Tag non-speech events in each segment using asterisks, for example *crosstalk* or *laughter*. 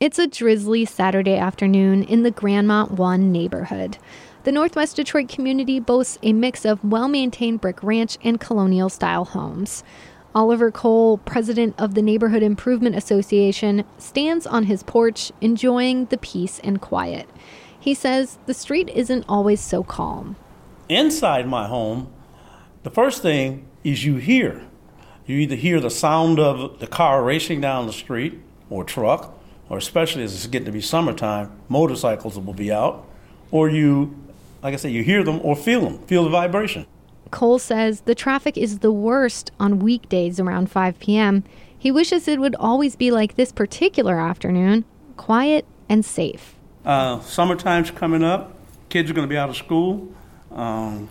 It's a drizzly Saturday afternoon in the Grandmont 1 neighborhood. The Northwest Detroit community boasts a mix of well maintained brick ranch and colonial style homes. Oliver Cole, president of the Neighborhood Improvement Association, stands on his porch enjoying the peace and quiet. He says the street isn't always so calm. Inside my home, the first thing is you hear. You either hear the sound of the car racing down the street or truck, or especially as it's getting to be summertime, motorcycles will be out, or you, like I said, you hear them or feel them, feel the vibration. Cole says the traffic is the worst on weekdays around 5 p.m. He wishes it would always be like this particular afternoon quiet and safe. Uh, summertime's coming up, kids are going to be out of school. Um,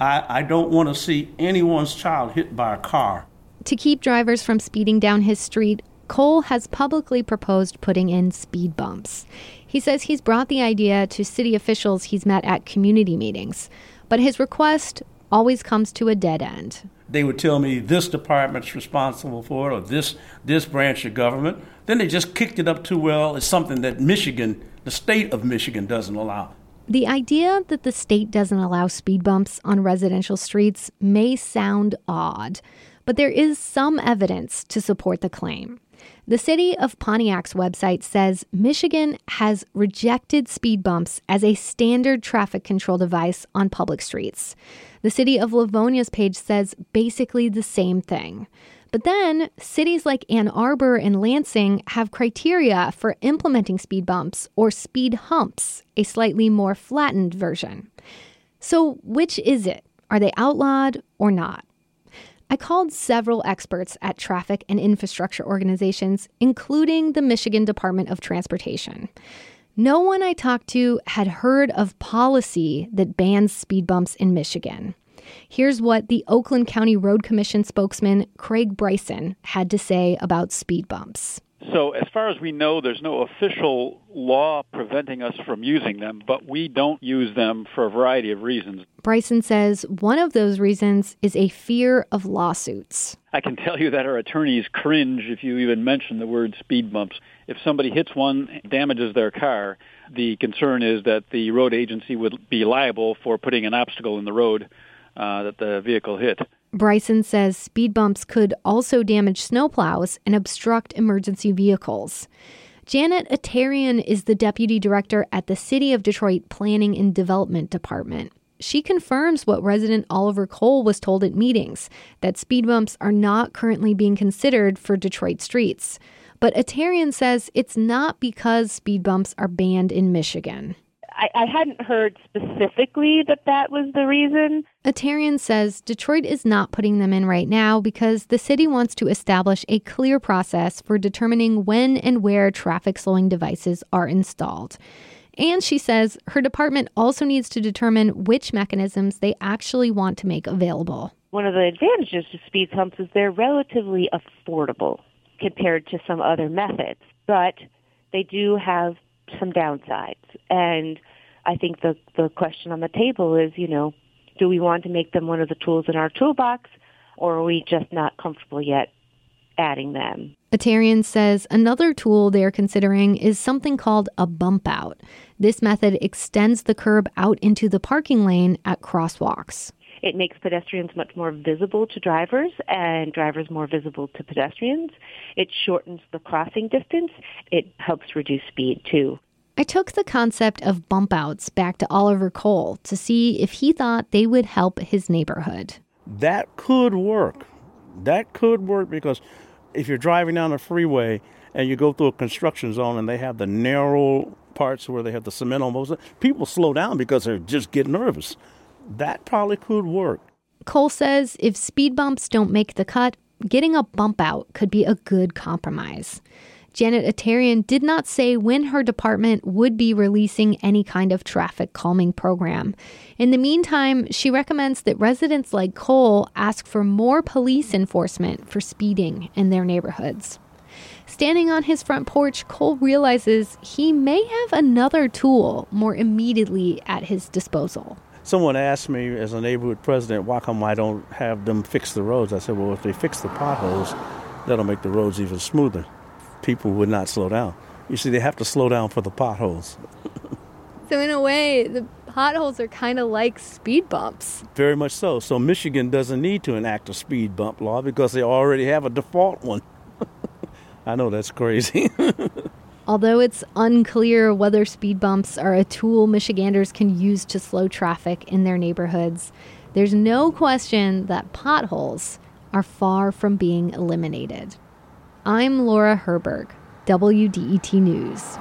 I, I don't want to see anyone's child hit by a car. To keep drivers from speeding down his street, Cole has publicly proposed putting in speed bumps. He says he's brought the idea to city officials he's met at community meetings, but his request always comes to a dead end. They would tell me this department's responsible for it or this this branch of government. Then they just kicked it up too well. It's something that Michigan, the state of Michigan, doesn't allow. The idea that the state doesn't allow speed bumps on residential streets may sound odd, but there is some evidence to support the claim. The city of Pontiac's website says Michigan has rejected speed bumps as a standard traffic control device on public streets. The city of Livonia's page says basically the same thing. But then, cities like Ann Arbor and Lansing have criteria for implementing speed bumps or speed humps, a slightly more flattened version. So, which is it? Are they outlawed or not? I called several experts at traffic and infrastructure organizations, including the Michigan Department of Transportation. No one I talked to had heard of policy that bans speed bumps in Michigan. Here's what the Oakland County Road Commission spokesman Craig Bryson had to say about speed bumps. So, as far as we know, there's no official law preventing us from using them, but we don't use them for a variety of reasons. Bryson says one of those reasons is a fear of lawsuits. I can tell you that our attorneys cringe if you even mention the word speed bumps. If somebody hits one, damages their car, the concern is that the road agency would be liable for putting an obstacle in the road uh, that the vehicle hit. Bryson says speed bumps could also damage snowplows and obstruct emergency vehicles. Janet Attarian is the deputy director at the City of Detroit Planning and Development Department. She confirms what resident Oliver Cole was told at meetings that speed bumps are not currently being considered for Detroit streets. But Attarian says it's not because speed bumps are banned in Michigan. I, I hadn't heard specifically that that was the reason. Attarian says Detroit is not putting them in right now because the city wants to establish a clear process for determining when and where traffic slowing devices are installed. And she says her department also needs to determine which mechanisms they actually want to make available. One of the advantages to speed humps is they're relatively affordable compared to some other methods, but they do have some downsides. And I think the the question on the table is, you know, do we want to make them one of the tools in our toolbox, or are we just not comfortable yet adding them? Attarian says another tool they're considering is something called a bump out. This method extends the curb out into the parking lane at crosswalks. It makes pedestrians much more visible to drivers and drivers more visible to pedestrians. It shortens the crossing distance. It helps reduce speed too. I took the concept of bump outs back to Oliver Cole to see if he thought they would help his neighborhood. That could work. That could work because if you're driving down a freeway and you go through a construction zone and they have the narrow parts where they have the cement on almost, people slow down because they just get nervous that probably could work. Cole says if speed bumps don't make the cut, getting a bump out could be a good compromise. Janet Attarian did not say when her department would be releasing any kind of traffic calming program. In the meantime, she recommends that residents like Cole ask for more police enforcement for speeding in their neighborhoods. Standing on his front porch, Cole realizes he may have another tool more immediately at his disposal. Someone asked me as a neighborhood president, why come I don't have them fix the roads? I said, well, if they fix the potholes, that'll make the roads even smoother. People would not slow down. You see, they have to slow down for the potholes. so, in a way, the potholes are kind of like speed bumps. Very much so. So, Michigan doesn't need to enact a speed bump law because they already have a default one. *laughs* I know that's crazy. *laughs* Although it's unclear whether speed bumps are a tool Michiganders can use to slow traffic in their neighborhoods, there's no question that potholes are far from being eliminated. I'm Laura Herberg, WDET News.